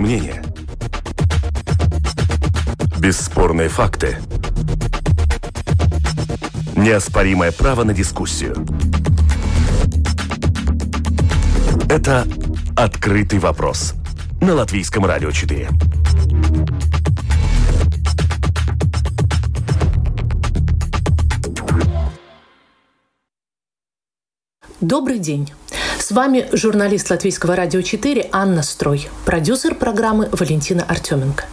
Экспертные мнения. Бесспорные факты. Неоспоримое право на дискуссию. Это «Открытый вопрос» на Латвийском радио 4. Добрый день. С вами журналист Латвийского радио 4 Анна Строй, продюсер программы Валентина Артеменко.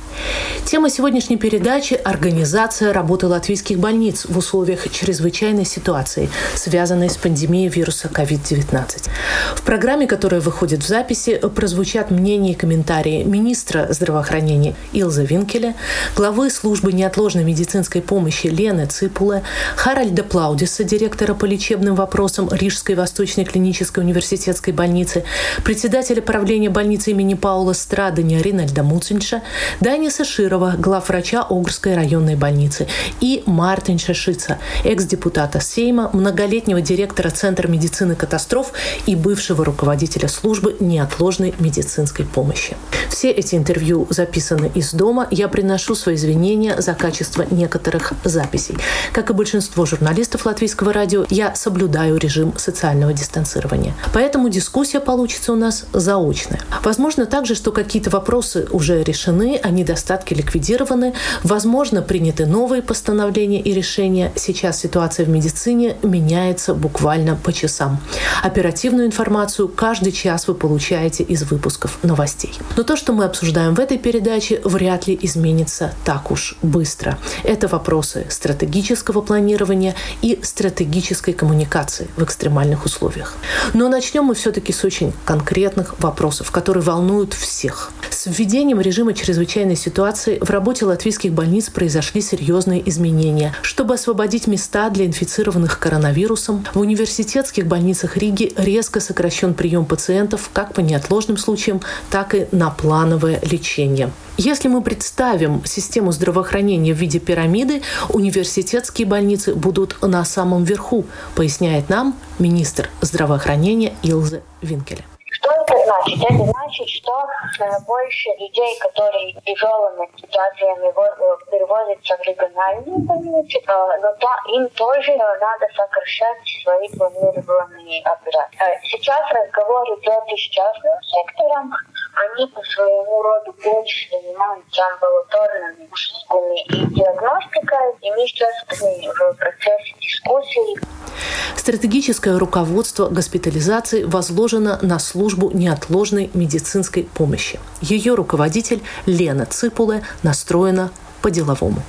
Тема сегодняшней передачи – организация работы латвийских больниц в условиях чрезвычайной ситуации, связанной с пандемией вируса COVID-19. В программе, которая выходит в записи, прозвучат мнения и комментарии министра здравоохранения Илза Винкеля, главы службы неотложной медицинской помощи Лены Ципуле, Харальда Плаудиса, директора по лечебным вопросам Рижской Восточной клинической университетской больницы, председателя правления больницы имени Паула Страдания Ринальда Муцинша, Даниса Широва, главврача Огрской районной больницы, и Мартин Шашица, экс-депутата Сейма, многолетнего директора Центра медицины катастроф и бывшего руководителя службы неотложной медицинской помощи. Все эти интервью записаны из дома. Я приношу свои извинения за качество некоторых записей. Как и большинство журналистов латвийского радио, я соблюдаю режим социального дистанцирования. Поэтому дискуссия получится у нас заочная. Возможно также, что какие-то вопросы уже решены, а недостатки ликвидированы. Возможно, приняты новые постановления и решения. Сейчас ситуация в медицине меняется буквально по часам. Оперативную информацию каждый час вы получаете из выпусков новостей. Но то, что мы обсуждаем в этой передаче, вряд ли изменится так уж быстро. Это вопросы стратегического планирования и стратегической коммуникации в экстремальных условиях. Но начнем мы все-таки с очень конкретных вопросов, которые волнуют всех. С введением режима чрезвычайной ситуации в работе латвийских больниц произошли серьезные изменения. Чтобы освободить места для инфицированных коронавирусом, в университетских больницах Риги резко сокращен прием пациентов как по неотложным случаям, так и на плановое лечение. Если мы представим систему здравоохранения в виде пирамиды, университетские больницы будут на самом верху, поясняет нам министр здравоохранения Илзе Винкеле. Это значит? Это значит, что э, больше людей, которые тяжелыми ситуациями э, переводятся в региональные больницы, э, но то, им тоже надо сокращать свои планированные операции. Сейчас разговор идет и с частным сектором. Они по своему роду больше занимаются амбулаторными услугами и диагностикой, и мы сейчас в процессе дискуссии. Стратегическое руководство госпитализации возложено на службу неотложной медицинской помощи. Ее руководитель Лена Ципуле настроена по-деловому.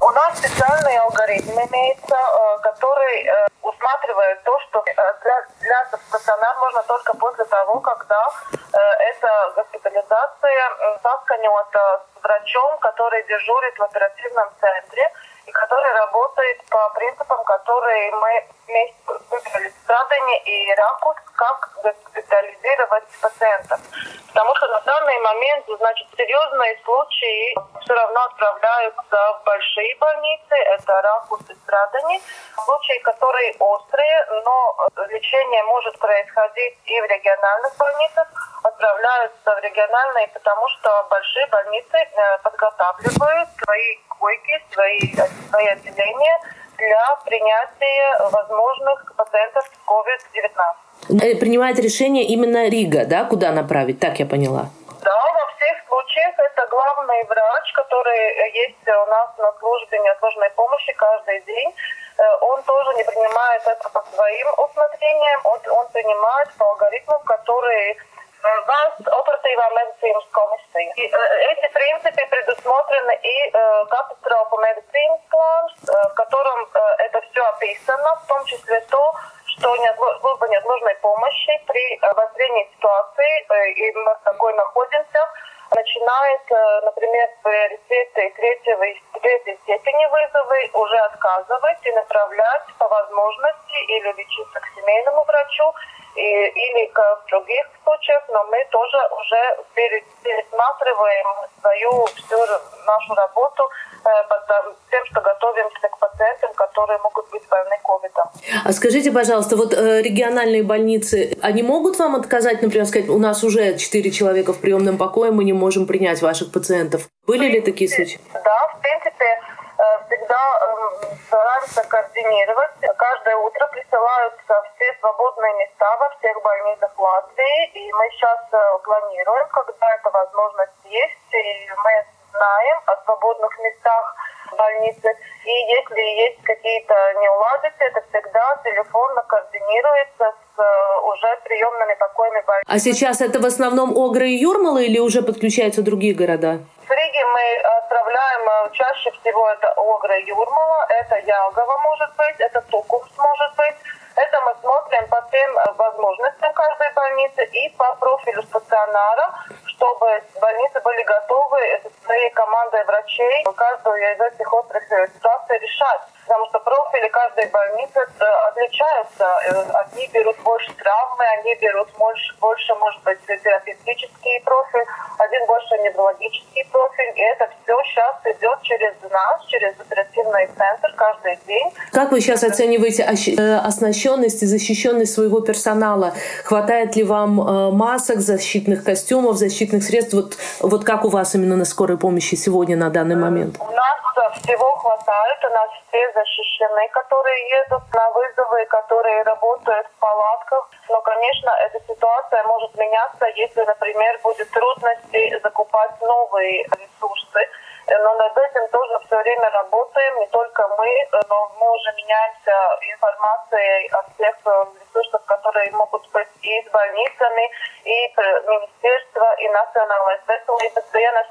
У нас специальный алгоритм имеется, э, который э, усматривает то, что э, для, для стационар можно только после того, когда эта госпитализация сосканется с врачом, который дежурит в оперативном центре и который работает по принципам, которые мы вместе выбрали страдания и ракурс, как госпитализировать пациентов. Потому что на данный момент, значит, серьезные случаи все равно отправляются в большие больницы, это ракурс и страдания. Случаи, которые острые, но лечение может происходить и в региональных больницах, отправляются в региональные, потому что большие больницы э, подготавливают свои койки, свои, свои отделения для принятия возможных пациентов с COVID-19. Э, принимает решение именно Рига, да, куда направить, так я поняла? Да, во всех случаях это главный врач, который есть у нас на службе неотложной помощи каждый день. Э, он тоже не принимает это по своим усмотрениям, он, он принимает по алгоритмам, которые valsts operatīvā medicīnas komisija. Эти принципы предусмотрены и катастрофу медицинских планов, э, в котором это все описано, в том числе то, что служба неотложной помощи при обострении ситуации, э, и мы в такой находимся, начинает, э, например, приоритеты третьего и третьей степени вызовы уже отказывать и направлять по возможности или лечиться к семейному врачу, и, или в других случаях, но мы тоже уже пересматриваем свою всю нашу работу э, тем, что готовимся к пациентам, которые могут быть больны ковидом. А скажите, пожалуйста, вот э, региональные больницы, они могут вам отказать, например, сказать, у нас уже 4 человека в приемном покое, мы не можем принять ваших пациентов? Были ли такие случаи? Да, в принципе, э, всегда э, стараемся координировать. Каждое утро присылаются все свободные места во всех больницах Латвии, и мы сейчас э, планируем, когда эта возможность есть, и мы знаем о свободных местах больницы. И если есть какие-то неуладности, это всегда телефонно координируется с э, уже приемными покоями больницы. А сейчас это в основном Огры и Юрмала или уже подключаются другие города? Риге мы отправляем э, чаще всего это Огра Юрмала, это Ялгова может быть, это Тукумс может быть. Это мы смотрим по тем э, возможностям каждой больницы и по профилю стационара, чтобы больницы были готовы со своей командой врачей каждую из этих острых ситуаций решать. Потому что профили каждой больницы э, отличаются. Э, одни берут больше травмы, они берут больше, больше может быть, терапевтический профиль, один больше неврологический профиль. И это все сейчас идет через нас, через оперативный центр каждый день. Как вы сейчас оцениваете оснащенность и защищенность своего персонала? Хватает ли вам масок, защитных костюмов, защитных защитных средств, вот, вот как у вас именно на скорой помощи сегодня на данный момент? У нас всего хватает, у нас все защищены, которые едут на вызовы, которые работают в палатках. Но, конечно, эта ситуация может меняться, если, например, будет трудности закупать новые ресурсы. Но над этим тоже все время работаем, не только мы, но мы уже меняемся информацией о всех ресурсах, которые могут быть и с больницами, и министерства, и национальной veselības dienas.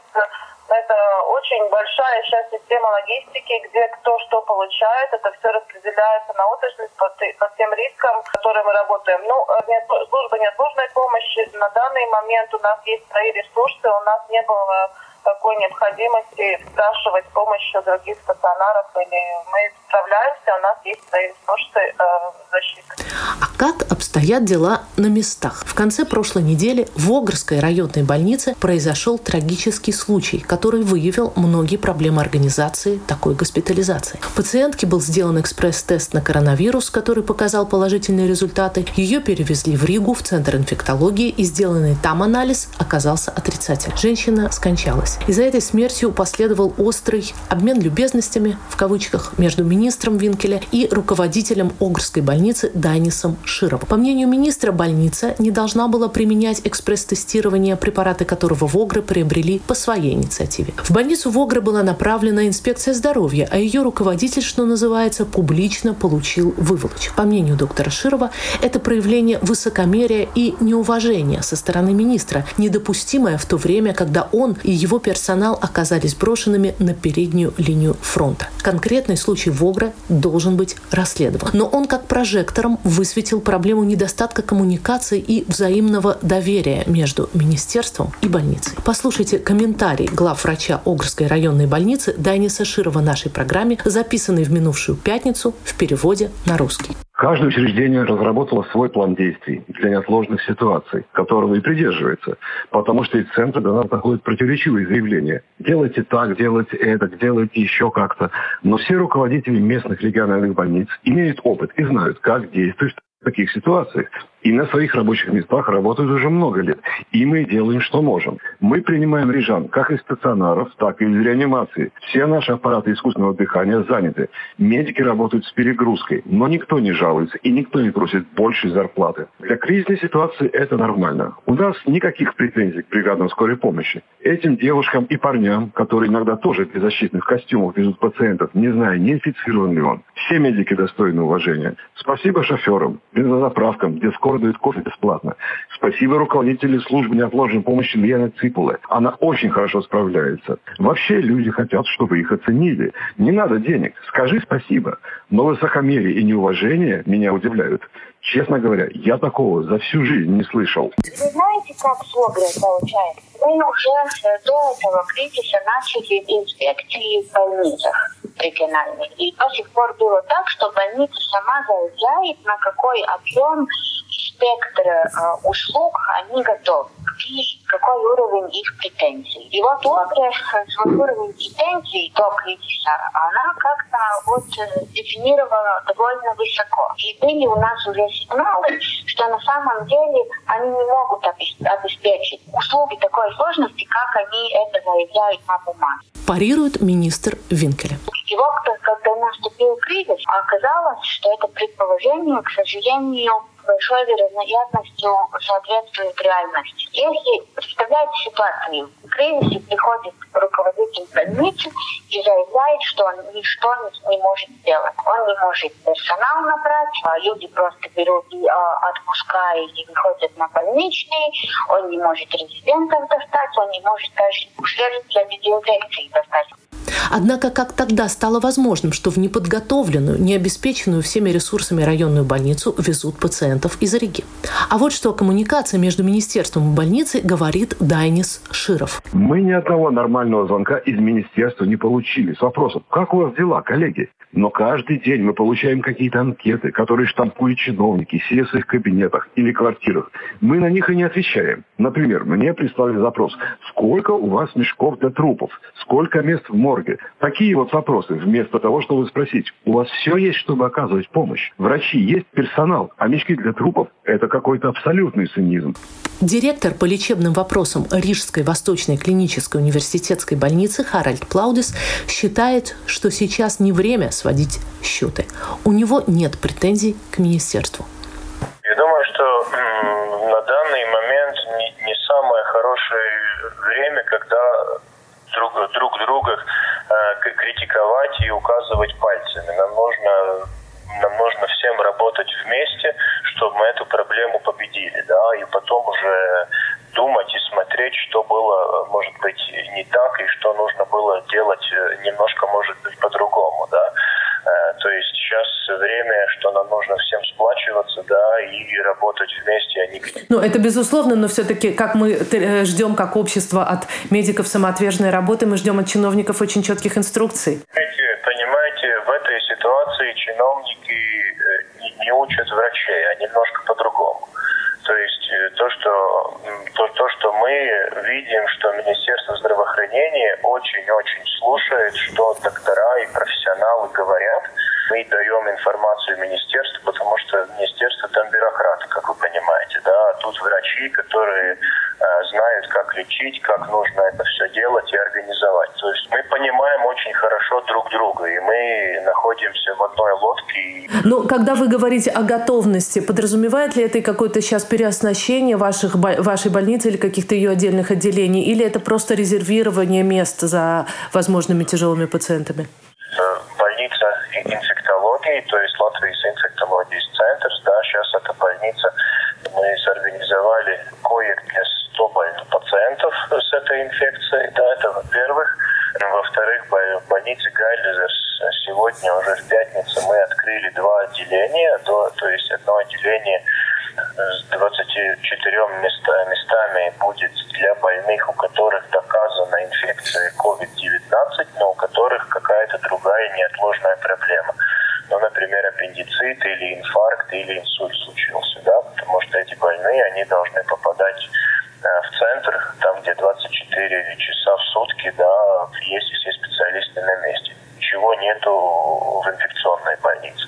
Это очень большая сейчас система логистики, где кто что получает. Это все распределяется на отрасль по, по тем рискам, которые мы работаем. Ну, нет, служба неотложной помощи. На данный момент у нас есть свои ресурсы. У нас не было такой необходимости спрашивать помощи у других стационаров, или мы справляемся, у нас есть свои ресурсы э, защиты. А как обстоят дела на местах? В конце прошлой недели в Огрской районной больнице произошел трагический случай, который выявил многие проблемы организации такой госпитализации. Пациентке был сделан экспресс-тест на коронавирус, который показал положительные результаты. Ее перевезли в Ригу, в Центр инфектологии, и сделанный там анализ оказался отрицательным. Женщина скончалась случилось. И за этой смертью последовал острый обмен любезностями, в кавычках, между министром Винкеля и руководителем Огрской больницы Данисом Шировым. По мнению министра, больница не должна была применять экспресс-тестирование, препараты которого в Огры приобрели по своей инициативе. В больницу в Огры была направлена инспекция здоровья, а ее руководитель, что называется, публично получил выволочь. По мнению доктора Широва, это проявление высокомерия и неуважения со стороны министра, недопустимое в то время, когда он и его персонал оказались брошенными на переднюю линию фронта. Конкретный случай Вогра должен быть расследован. Но он как прожектором высветил проблему недостатка коммуникации и взаимного доверия между министерством и больницей. Послушайте комментарий главврача Огрской районной больницы Дайниса Широва нашей программе, записанный в минувшую пятницу в переводе на русский. Каждое учреждение разработало свой план действий для неотложных ситуаций, которого и придерживается, потому что из центра до нас доходят противоречивые заявления. Делайте так, делайте это, делайте еще как-то. Но все руководители местных региональных больниц имеют опыт и знают, как действовать в таких ситуациях и на своих рабочих местах работают уже много лет. И мы делаем, что можем. Мы принимаем рижан как из стационаров, так и из реанимации. Все наши аппараты искусственного дыхания заняты. Медики работают с перегрузкой, но никто не жалуется и никто не просит большей зарплаты. Для кризисной ситуации это нормально. У нас никаких претензий к бригадам скорой помощи. Этим девушкам и парням, которые иногда тоже без защитных костюмов везут пациентов, не зная, не инфицирован ли он. Все медики достойны уважения. Спасибо шоферам, бензозаправкам, где скоро дают кофе бесплатно. Спасибо руководителю службы неотложной помощи Лены Ципулы. Она очень хорошо справляется. Вообще люди хотят, чтобы их оценили. Не надо денег. Скажи спасибо. Но высокомерие и неуважение меня удивляют. Честно говоря, я такого за всю жизнь не слышал. Вы знаете, как с получается? Мы уже до этого кризиса начали инспекции в больницах региональных. И до сих пор было так, что больница сама заявляет, на какой объем спектр э, услуг они готовы и какой уровень их претензий. И вот Латвия свой уровень претензий до кризиса, она как-то вот э, дефинировала довольно высоко. И были у нас уже сигналы, что на самом деле они не могут обеспечить услуги такой сложности, как они это заявляют на бумаге. Парирует министр Винкеля. И вот когда наступил кризис, оказалось, что это предположение, к сожалению, большой вероятностью соответствует реальности. Если представлять ситуацию, в кризисе приходит руководитель больницы и заявляет, что он ничто не, может сделать. Он не может персонал набрать, а люди просто берут и а, отпуска и выходят на больничный, он не может резидентов достать, он не может даже средств для дезинфекции достать. Однако как тогда стало возможным, что в неподготовленную, необеспеченную всеми ресурсами районную больницу везут пациентов из Риги? А вот что о коммуникации между министерством и больницей говорит Дайнис Широв. Мы ни одного нормального звонка из министерства не получили с вопросом, как у вас дела, коллеги? Но каждый день мы получаем какие-то анкеты, которые штампуют чиновники, сидя в своих кабинетах или квартирах. Мы на них и не отвечаем. Например, мне прислали запрос, сколько у вас мешков для трупов, сколько мест в морге. Такие вот вопросы, вместо того, чтобы спросить, у вас все есть, чтобы оказывать помощь? Врачи есть, персонал, а мешки для трупов – это какой-то абсолютный цинизм. Директор по лечебным вопросам Рижской Восточной клинической университетской больницы Харальд Плаудис считает, что сейчас не время сводить счеты. У него нет претензий к министерству. Я думаю, что на данный момент не, не самое хорошее время, когда друг, друг друга э, критиковать и указывать пальцами. Нам нужно нам нужно всем работать вместе, чтобы мы эту проблему победили, да, и потом уже думать и смотреть, что было, может быть, не так, и что нужно было делать э, немножко, может быть, по-другому, да. Э, то есть сейчас время, что нам нужно всем сплачиваться, да, и работать вместе, а не... Ну, это безусловно, но все-таки, как мы э, ждем как общество от медиков самоотверженной работы, мы ждем от чиновников очень четких инструкций. Понимаете, понимаете в этой ситуации чиновники не, не учат врачей, а немножко по-другому. То есть то, что, то, то, что мы видим, что Министерство здравоохранения очень-очень слушает, что доктора и профессионалы говорят. Мы даем информацию министерству, потому что министерство там бюрократы, как вы понимаете. Да? А тут врачи, которые э, знают, как лечить, как нужно это все делать и организовать. То есть мы понимаем очень хорошо друг друга, и мы находимся в одной лодке. Но когда вы говорите о готовности, подразумевает ли это и какое-то сейчас переоснащение ваших, вашей больницы или каких-то ее отдельных отделений, или это просто резервирование мест за возможными тяжелыми пациентами? Инфектологии, то есть Латвийс инфектологии центр, да, сейчас эта больница, мы сорганизовали коек для 100 пациентов с этой инфекцией, да, это во-первых. Во-вторых, в больнице Гайлизерс сегодня уже в пятницу мы открыли два отделения, то, то есть одно отделение с 24 места, местами будет для больных, у которых доказана инфекция COVID-19, но у которых какая-то другая неотложная проблема. Ну, например, аппендицит или инфаркт или инсульт случился, да, потому что эти больные, они должны попадать э, в центр, там, где 24 часа в сутки, да, есть все специалисты на месте. Чего нету в инфекционной больнице.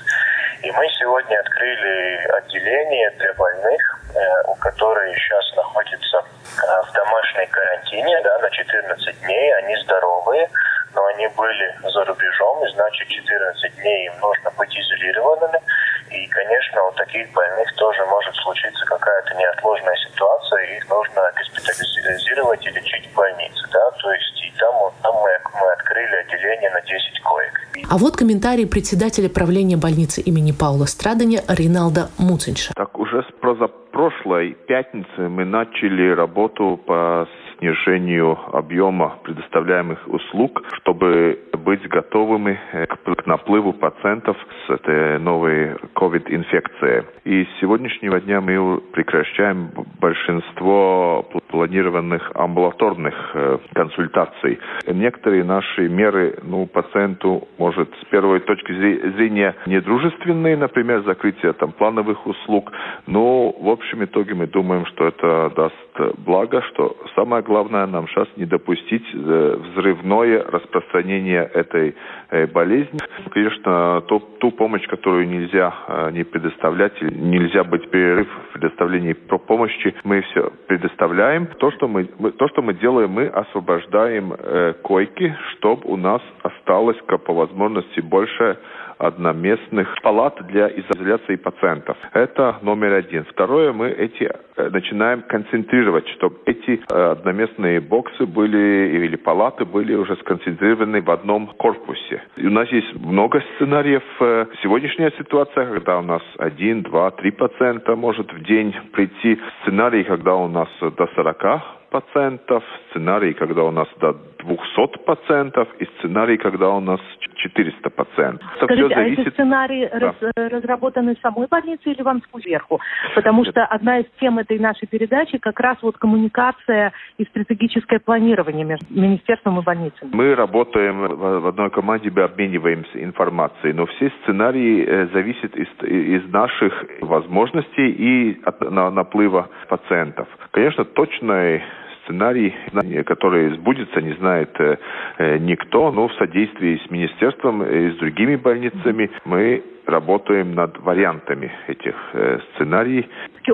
И мы сегодня открыли отделение для больных, э, у которых сейчас находятся э, в домашней карантине да, на 14 дней. Они здоровые, но они были за рубежом, и значит 14 дней им нужно быть изолированными. И, конечно, у таких больных тоже может случиться какая-то неотложная ситуация, и их нужно госпитализировать и лечить в больнице. Да? То есть и там, там мы, мы открыли отделение на 10 коек. А вот комментарий председателя правления больницы имени Паула Страдания Риналда Муцинша. Так уже с прошлой пятницы мы начали работу по снижению объема предоставляемых услуг, чтобы быть готовыми к наплыву пациентов с этой новой COVID-инфекцией. И с сегодняшнего дня мы прекращаем большинство планированных амбулаторных консультаций. Некоторые наши меры ну, пациенту, может, с первой точки зрения недружественные, например, закрытие там, плановых услуг, но в общем итоге мы думаем, что это даст благо, что самое главное нам сейчас не допустить э, взрывное распространение этой э, болезни. Конечно, ту, ту помощь, которую нельзя э, не предоставлять, нельзя быть перерыв в предоставлении помощи, мы все предоставляем. То, что мы, то, что мы делаем, мы освобождаем койки, чтобы у нас осталось по возможности больше одноместных палат для изоляции пациентов. Это номер один. Второе, мы эти э, начинаем концентрировать, чтобы эти э, одноместные боксы были или палаты были уже сконцентрированы в одном корпусе. И у нас есть много сценариев. Э, сегодняшняя ситуация, когда у нас один, два, три пациента может в день прийти. Сценарий, когда у нас до 40 пациентов, сценарий, когда у нас до 200 пациентов, и сценарий, когда у нас 400 пациентов. Это Скажите, все зависит... а эти сценарии да. раз, э, разработаны самой больницей или вам сверху? Потому что одна из тем этой нашей передачи как раз вот коммуникация и стратегическое планирование между министерством и больницами. Мы работаем в одной команде, мы обмениваемся информацией, но все сценарии э, зависят из, из наших возможностей и от наплыва пациентов. Конечно, точной сценарий, который сбудется, не знает э, э, никто, но в содействии с министерством и с другими больницами мы работаем над вариантами этих э, сценариев.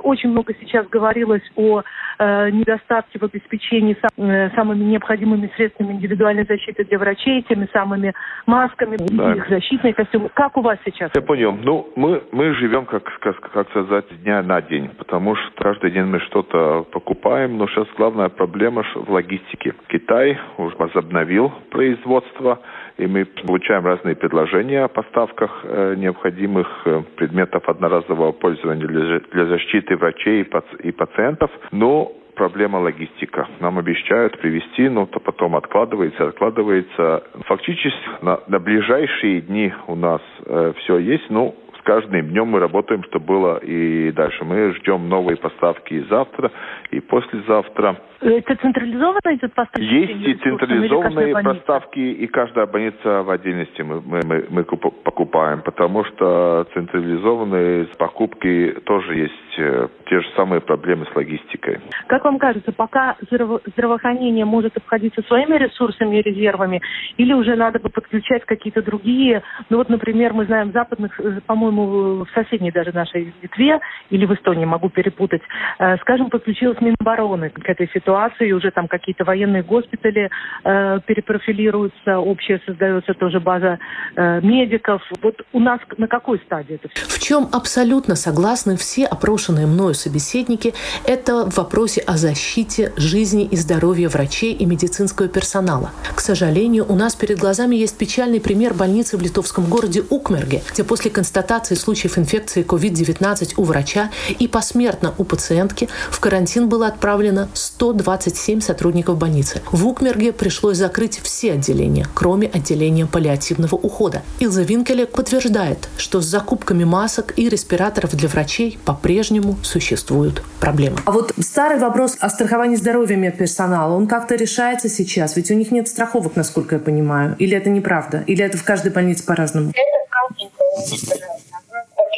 Очень много сейчас говорилось о э, недостатке в обеспечении сам, э, самыми необходимыми средствами индивидуальной защиты для врачей, теми самыми масками, да. их защитные костюмы. Как у вас сейчас? Я понял. Ну, мы, мы живем, как, как, как сказать, дня на день, потому что каждый день мы что-то покупаем, но сейчас главная проблема в логистике. Китай уже возобновил производство, и мы получаем разные предложения о поставках э, необходимых э, предметов одноразового пользования для, защиты врачей и, паци и пациентов. Но проблема логистика. Нам обещают привезти, но то потом откладывается, откладывается. Фактически на, на ближайшие дни у нас э, все есть, но с каждым днем мы работаем, что было и дальше. Мы ждем новые поставки и завтра, и послезавтра. Это централизованно идет поставки? Есть и централизованные поставки, и каждая больница в отдельности мы, мы, мы, мы покупаем, потому что централизованные покупки тоже есть э, те же самые проблемы с логистикой. Как вам кажется, пока здраво здравоохранение может обходиться своими ресурсами и резервами, или уже надо бы подключать какие-то другие, ну вот, например, мы знаем западных, э, по-моему, в соседней даже нашей Литве или в Эстонии, могу перепутать, э, скажем, подключилась Минобороны к этой ситуации, уже там какие-то военные госпитали э, перепрофилируются, общая создается тоже база э, медиков. Вот у нас на какой стадии это все? В чем абсолютно согласны все опрошенные мною собеседники, это в вопросе о защите жизни и здоровья врачей и медицинского персонала. К сожалению, у нас перед глазами есть печальный пример больницы в литовском городе Укмерге, где после констатации случаев инфекции COVID-19 у врача и посмертно у пациентки в карантин было отправлено 100 127 сотрудников больницы. В Укмерге пришлось закрыть все отделения, кроме отделения паллиативного ухода. Илза Винкеле подтверждает, что с закупками масок и респираторов для врачей по-прежнему существуют проблемы. А вот старый вопрос о страховании здоровья медперсонала, он как-то решается сейчас? Ведь у них нет страховок, насколько я понимаю. Или это неправда? Или это в каждой больнице по-разному? Это в каждой больнице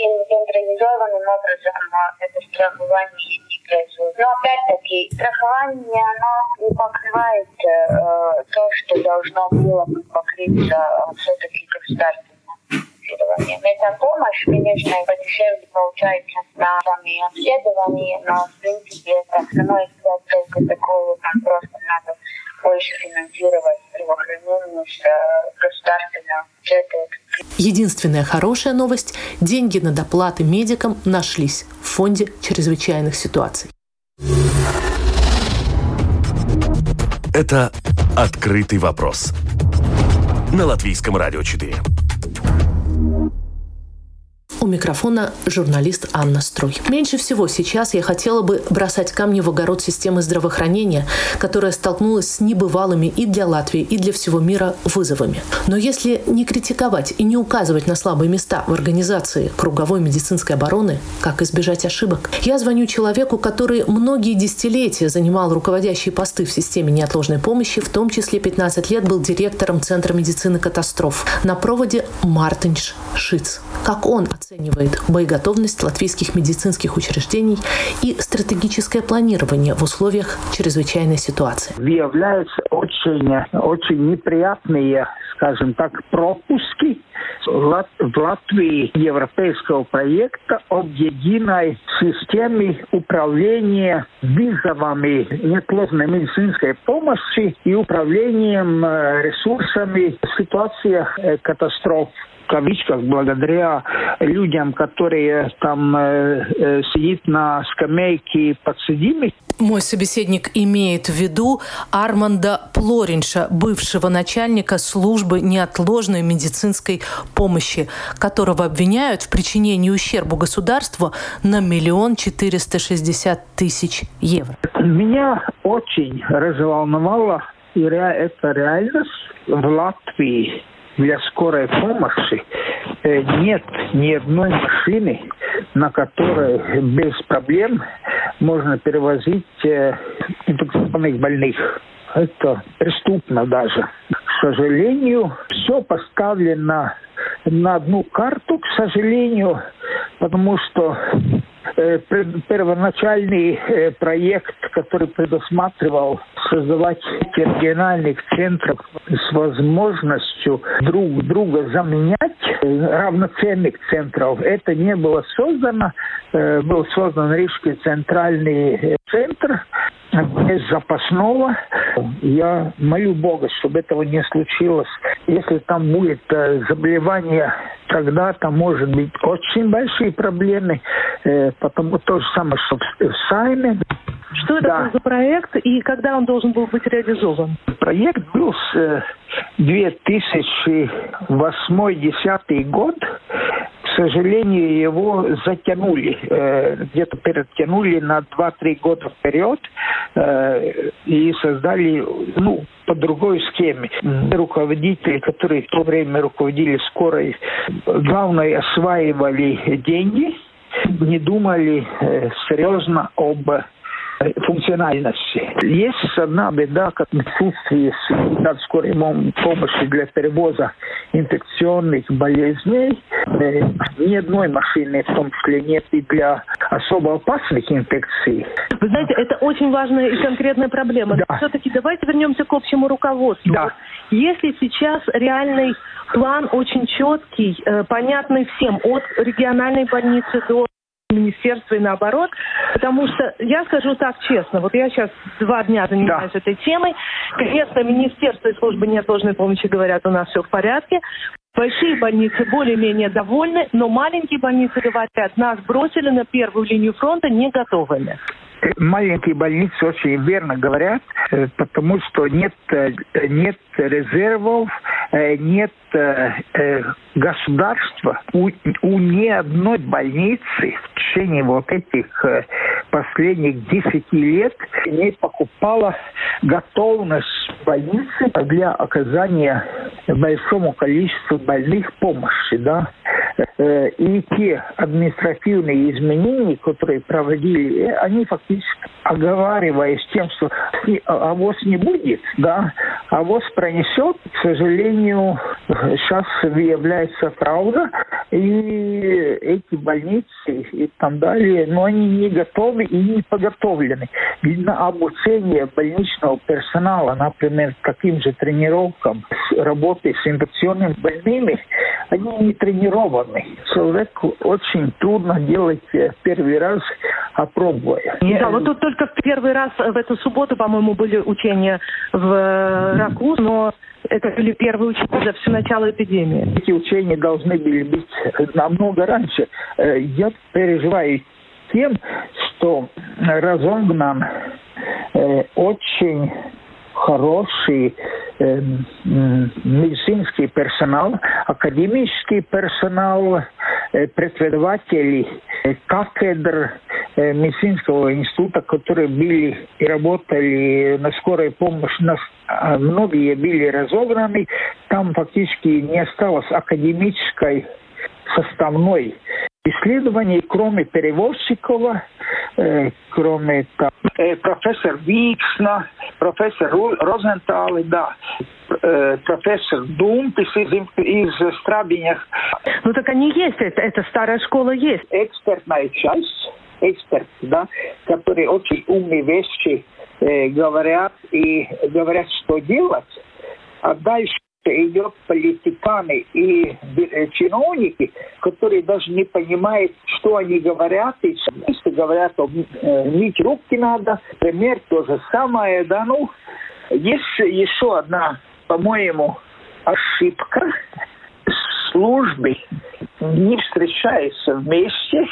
Таким централизованным образом это страхование производит. Но опять-таки, страхование, оно не покрывает э, то, что должно было бы покрыться э, все-таки государственным финансированием. Эта помощь, конечно, подешевле получается на сами обследования, но в принципе это становится целью такого, там просто надо больше финансировать здравоохранение э, государственного бюджета. Единственная хорошая новость – деньги на доплаты медикам нашлись в Фонде чрезвычайных ситуаций. Это «Открытый вопрос» на Латвийском радио 4. Микрофона журналист Анна Струй. Меньше всего сейчас я хотела бы бросать камни в огород системы здравоохранения, которая столкнулась с небывалыми и для Латвии, и для всего мира вызовами. Но если не критиковать и не указывать на слабые места в организации круговой медицинской обороны, как избежать ошибок? Я звоню человеку, который многие десятилетия занимал руководящие посты в системе неотложной помощи, в том числе 15 лет был директором Центра медицины катастроф. На проводе Мартинш Шиц. Как он оценивает боеготовность латвийских медицинских учреждений и стратегическое планирование в условиях чрезвычайной ситуации? Выявляются очень, очень неприятные скажем так, пропуски в Латвии европейского проекта об единой системе управления вызовами неотложной медицинской помощи и управлением э, ресурсами в ситуациях э, катастроф кавычках, благодаря людям, которые там э, э, сидят на скамейке подсудимых. Мой собеседник имеет в виду Арманда Плоринша, бывшего начальника службы неотложной медицинской помощи, которого обвиняют в причинении ущерба государству на миллион четыреста шестьдесят тысяч евро. Меня очень разволновала и это реальность в Латвии для скорой помощи э, нет ни одной машины, на которой без проблем можно перевозить э, инфекционных больных. Это преступно даже. К сожалению, все поставлено на одну карту, к сожалению, потому что первоначальный э, проект, который предусматривал создавать региональных центров с возможностью друг друга заменять э, равноценных центров, это не было создано. Был создан Рижский центральный центр, без запасного. Я молю Бога, чтобы этого не случилось. Если там будет э, заболевание, тогда там может быть очень большие проблемы. Э, потому то же самое, что в Сайме. Что это да. был за проект и когда он должен был быть реализован? Проект был с 2008-2010 год к сожалению, его затянули, э, где-то перетянули на 2-3 года вперед э, и создали, ну, по другой схеме. Руководители, которые в то время руководили скорой, главное, осваивали деньги, не думали э, серьезно об функциональности. Есть одна беда, как отсутствие скорой помощи для перевоза инфекционных болезней. Э, ни одной машины, в том числе, нет и для особо опасных инфекций. Вы знаете, это очень важная и конкретная проблема. Да. Все-таки давайте вернемся к общему руководству. Да. Если сейчас реальный план очень четкий, э, понятный всем, от региональной больницы до министерства и наоборот. Потому что я скажу так честно, вот я сейчас два дня занимаюсь да. этой темой. Конечно, министерство и служба неотложной помощи говорят, у нас все в порядке. Большие больницы более-менее довольны, но маленькие больницы говорят, нас бросили на первую линию фронта не готовыми. Маленькие больницы очень верно говорят, э, потому что нет, э, нет резервов, э, нет государства. У, у ни одной больницы в течение вот этих последних 10 лет не покупала готовность больницы для оказания большому количеству больных помощи. Да? Э, и те административные изменения, которые проводили, э, они фактически оговариваясь тем, что авось не будет, да, пронесет, к сожалению, сейчас выявляется правда, и эти больницы и там далее, но они не готовы и не подготовлены. На обучение больничного персонала, например, таким же тренировкам, работы с инфекционными больными, они не тренированы. Человеку очень трудно делать э, первый раз, опробуя. Да, вот тут только в первый раз в эту субботу, по-моему, были учения в э, Раку, но это были первые учения за все начало эпидемии. Эти учения должны были быть намного раньше. Э, я переживаю тем, что разогнан очень хороший э, медицинский персонал, академический персонал, преподаватели кафедр медицинского института, которые были и работали на скорой помощи, на, а многие были разобраны, там фактически не осталось академической составной исследований, кроме Перевозчикова, э, кроме там, э, профессор Виксна, профессор Розентали, да, э, профессор Думпис из, из Страбинях. Ну так они есть, это, это старая школа есть. Экспертная часть, эксперт, да, которые очень умные вещи э, говорят и говорят, что делать. А дальше идет политиканы и э, чиновники, которые даже не понимают, что они говорят, и если говорят, что э, мыть руки надо, пример то же самое, да, ну, есть еще одна, по-моему, ошибка, службы не встречаются вместе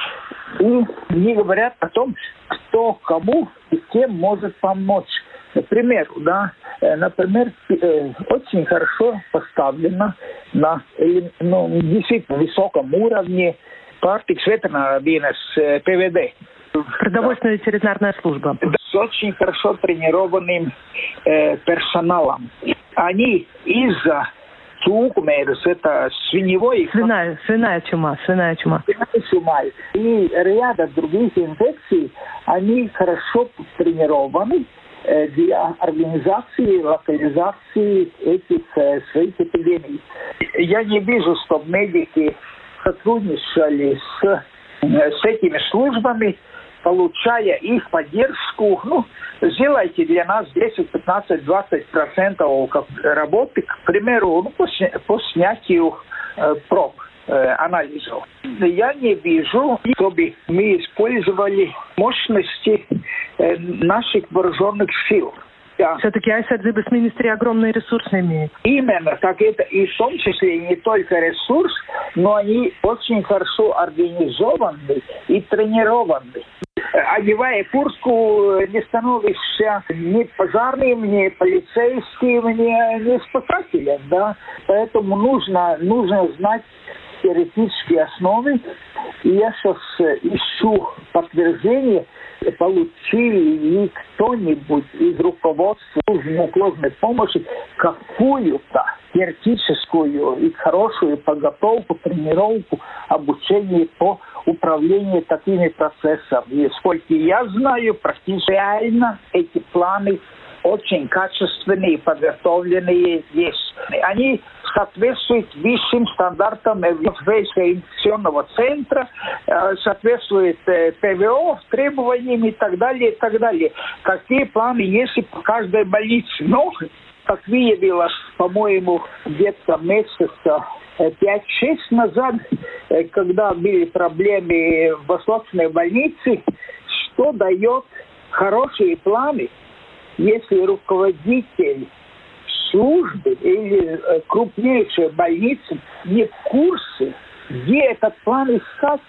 и не говорят о том, кто кому и кем может помочь. К примеру, да, э, например, э, очень хорошо поставлена на ну, действительно высоком уровне партикс ветеринарбинес э, ПВД. Продовольственная да. ветеринарная служба. С очень хорошо тренированным э, персоналом. Они из-за Цукмерс, это свиневой... Свиная, свиная чума, свиная чума. Свиная чума. И ряда других инфекций, они хорошо тренированы, Э, для организации, локализации этих э, своих эпидемий. Я не вижу, чтобы медики сотрудничали с, э, с этими службами, получая их поддержку. Ну, сделайте для нас 10, 15, 20 процентов работы, к примеру, ну, по, по снятию э, проб анализов. Я не вижу, чтобы мы использовали мощности Э, наших вооруженных сил. Да. Все-таки Айсадзибас министри огромные ресурсы имеют. Именно, так это и в том числе не только ресурс, но они очень хорошо организованы и тренированы. Одевая куртку, не становишься ни пожарным, ни полицейским, ни, ни спасателем, да. Поэтому нужно, нужно знать теоретические основы. И я сейчас ищу подтверждение, получили ли кто-нибудь из руководства неотложной помощи какую-то теоретическую и хорошую подготовку, тренировку, обучение по управлению такими процессами. И сколько я знаю, практически реально эти планы очень качественные, подготовленные есть. Они соответствует высшим стандартам Европейского инфекционного центра, э, соответствует э, ПВО требованиям и так далее, и так далее. Какие планы есть по каждой больнице? Но, как выявилось, по-моему, где-то месяца 5-6 назад, э, когда были проблемы в Восточной больнице, что дает хорошие планы, если руководитель службы или э, крупнейшие больницы не в курсе, где этот план искать.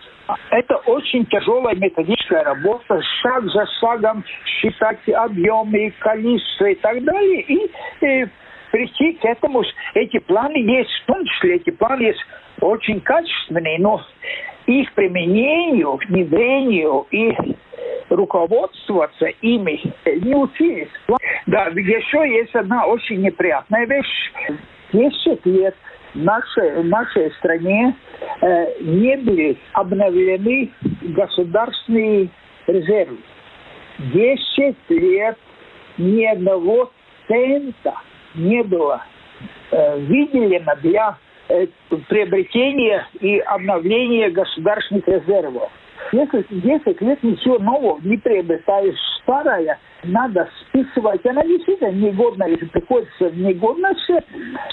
Это очень тяжелая методическая работа, шаг за шагом считать объемы, количество и так далее. И, и прийти к этому, эти планы есть, в том числе эти планы есть очень качественные, но их применению, внедрению и руководствоваться ими не учились. Да, еще есть одна очень неприятная вещь. Десять лет в нашей, нашей стране э, не были обновлены государственные резервы. Десять лет ни одного цента не было э, выделено для э, приобретения и обновления государственных резервов. Если 10 лет ничего нового не приобретаешь, старая, надо списывать. Она действительно негодна, если приходится в негодность,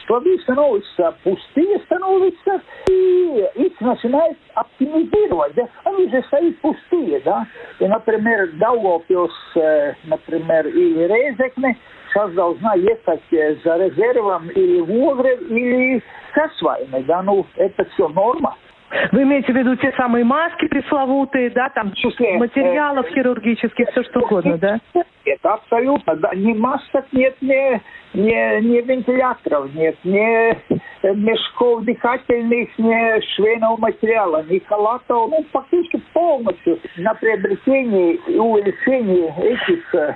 склады становятся пустые, становятся, и их начинают оптимизировать. Да? Они же стоят пустые, да. И, например, Даугавпилс, э, например, или Резекне сейчас должна ехать э, за резервом или в Огрев, или со своими, да, ну, это все норма. Вы имеете в виду те самые маски пресловутые, да, там числе, материалов э, хирургических, все что угодно, да? Это абсолютно, да. Ни масок нет, ни, ни, ни вентиляторов нет, ни мешков дыхательных, ни швейного материала, ни халатов, ну, фактически полностью на приобретение и увеличение этих э,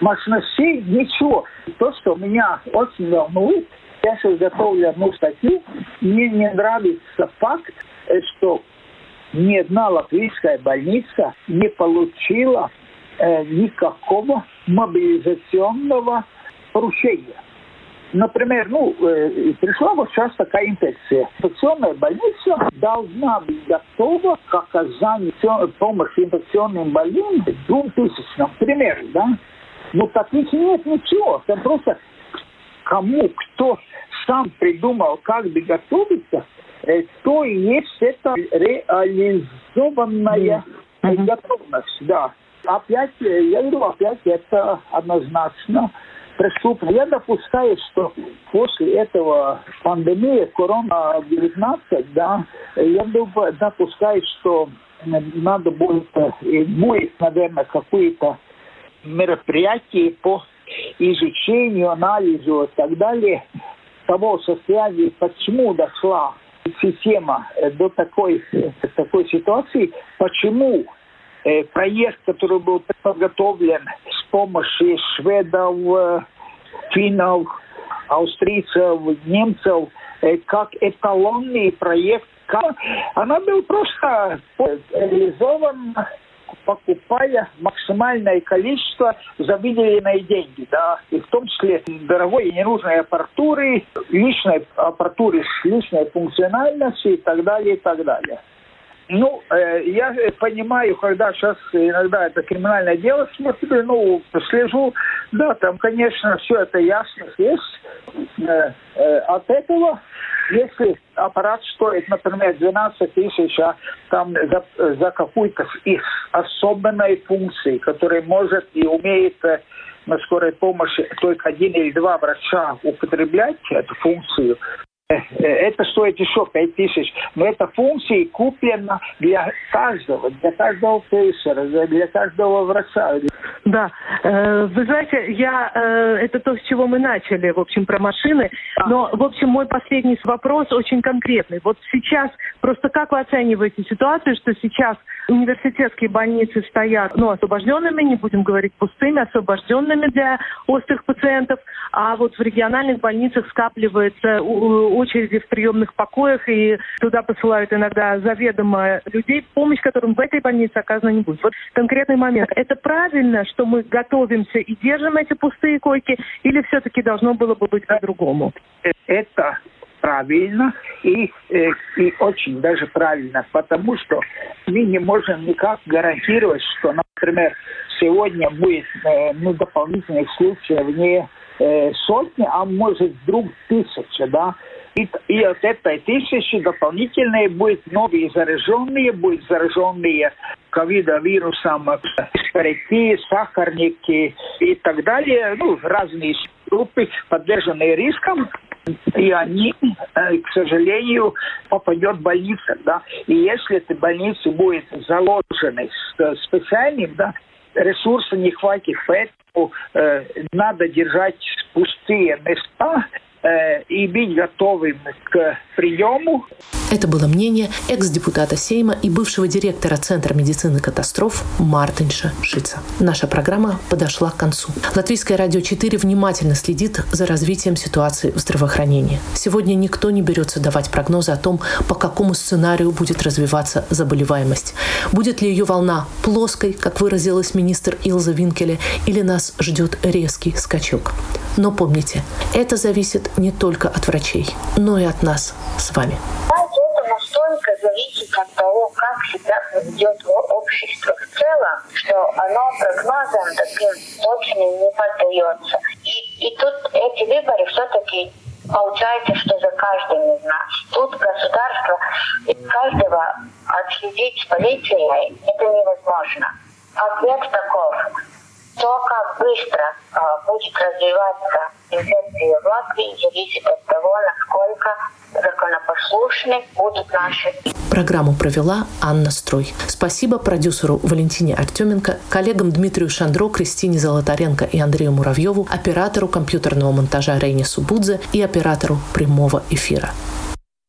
мощностей ничего. То, что меня очень волнует, я сейчас готовлю одну статью, мне не нравится факт, что ни одна латвийская больница не получила э, никакого мобилизационного поручения. Например, ну, э, пришла вот сейчас такая инфекция. Инфекционная больница должна быть готова к оказанию помощи инфекционным больным двум тысячам, например, да? Ну, так ведь нет ничего. Там просто кому, кто сам придумал, как бы готовиться, э, то есть это реализованная mm-hmm. готовность, да. Опять, э, я говорю, опять это однозначно преступно. Я допускаю, что после этого пандемии корона-19, да, я допускаю, что надо будет, и будет, наверное, какое-то мероприятие по изучению, анализу и так далее того состояния, почему дошла система э, до такой, э, такой ситуации, почему э, проект, который был подготовлен с помощью шведов, финнов, австрийцев, немцев, как эталонный проект, она был просто реализован покупая максимальное количество за выделенные деньги, да, и в том числе дорогой и ненужной аппаратуры, личной аппаратуры с личной функциональностью и так далее, и так далее. Ну, э, я понимаю, когда сейчас иногда это криминальное дело смотрю, ну, слежу, да, там, конечно, все это ясно есть. Э, э, от этого, если аппарат стоит, например, 12 тысяч, а там за, за какую-то из особенной функции, которая может и умеет э, на скорой помощи только один или два врача употреблять эту функцию, Э, это стоит еще 5 тысяч. Но эта функция куплена для каждого, для каждого фельдшера, для каждого врача. Да, э, вы знаете, я э, это то, с чего мы начали, в общем, про машины. Но, в общем, мой последний вопрос очень конкретный. Вот сейчас, просто как вы оцениваете ситуацию, что сейчас университетские больницы стоят, ну, освобожденными, не будем говорить пустыми, освобожденными для острых пациентов, а вот в региональных больницах скапливается очереди в приемных покоях, и туда посылают иногда заведомо людей, помощь которым в этой больнице оказана не будет. Вот конкретный момент. Это правильно, что мы готовимся и держим эти пустые койки, или все-таки должно было бы быть по-другому? Это правильно и, э, и очень даже правильно, потому что мы не можем никак гарантировать, что, например, сегодня будет э, ну, дополнительных случаев не э, сотни, а может вдруг тысяча, да. И, и от этой тысячи дополнительные будут новые зараженные, будут зараженные ковидовирусом, старики, сахарники и так далее, ну, разные группы, подверженные рискам, и они, э, к сожалению, попадет в больницу, да. И если эта больница будет заложена специальным, да, ресурса не хватит, поэтому э, надо держать пустые места, Э, и быть готовым к приему. Это было мнение экс-депутата Сейма и бывшего директора Центра медицины катастроф Мартинша Шица. Наша программа подошла к концу. Латвийское радио 4 внимательно следит за развитием ситуации в здравоохранении. Сегодня никто не берется давать прогнозы о том, по какому сценарию будет развиваться заболеваемость. Будет ли ее волна плоской, как выразилась министр Илза Винкеле, или нас ждет резкий скачок. Но помните, это зависит не только от врачей, но и от нас с вами. Это настолько зависит от того, как себя ведет общество в целом, что оно прогнозам таким точным не поддается. И, и тут эти выборы все-таки получается, что за каждым из нас. Тут государство каждого отследить с полицией это невозможно. Ответ таков То, как быстро э, будет развиваться инфекция в Латвии, зависит от того, насколько законопослушны будут наши. Программу провела Анна Строй. Спасибо продюсеру Валентине Артеменко, коллегам Дмитрию Шандро, Кристине Золотаренко и Андрею Муравьеву, оператору компьютерного монтажа Рейне Субудзе и оператору прямого эфира.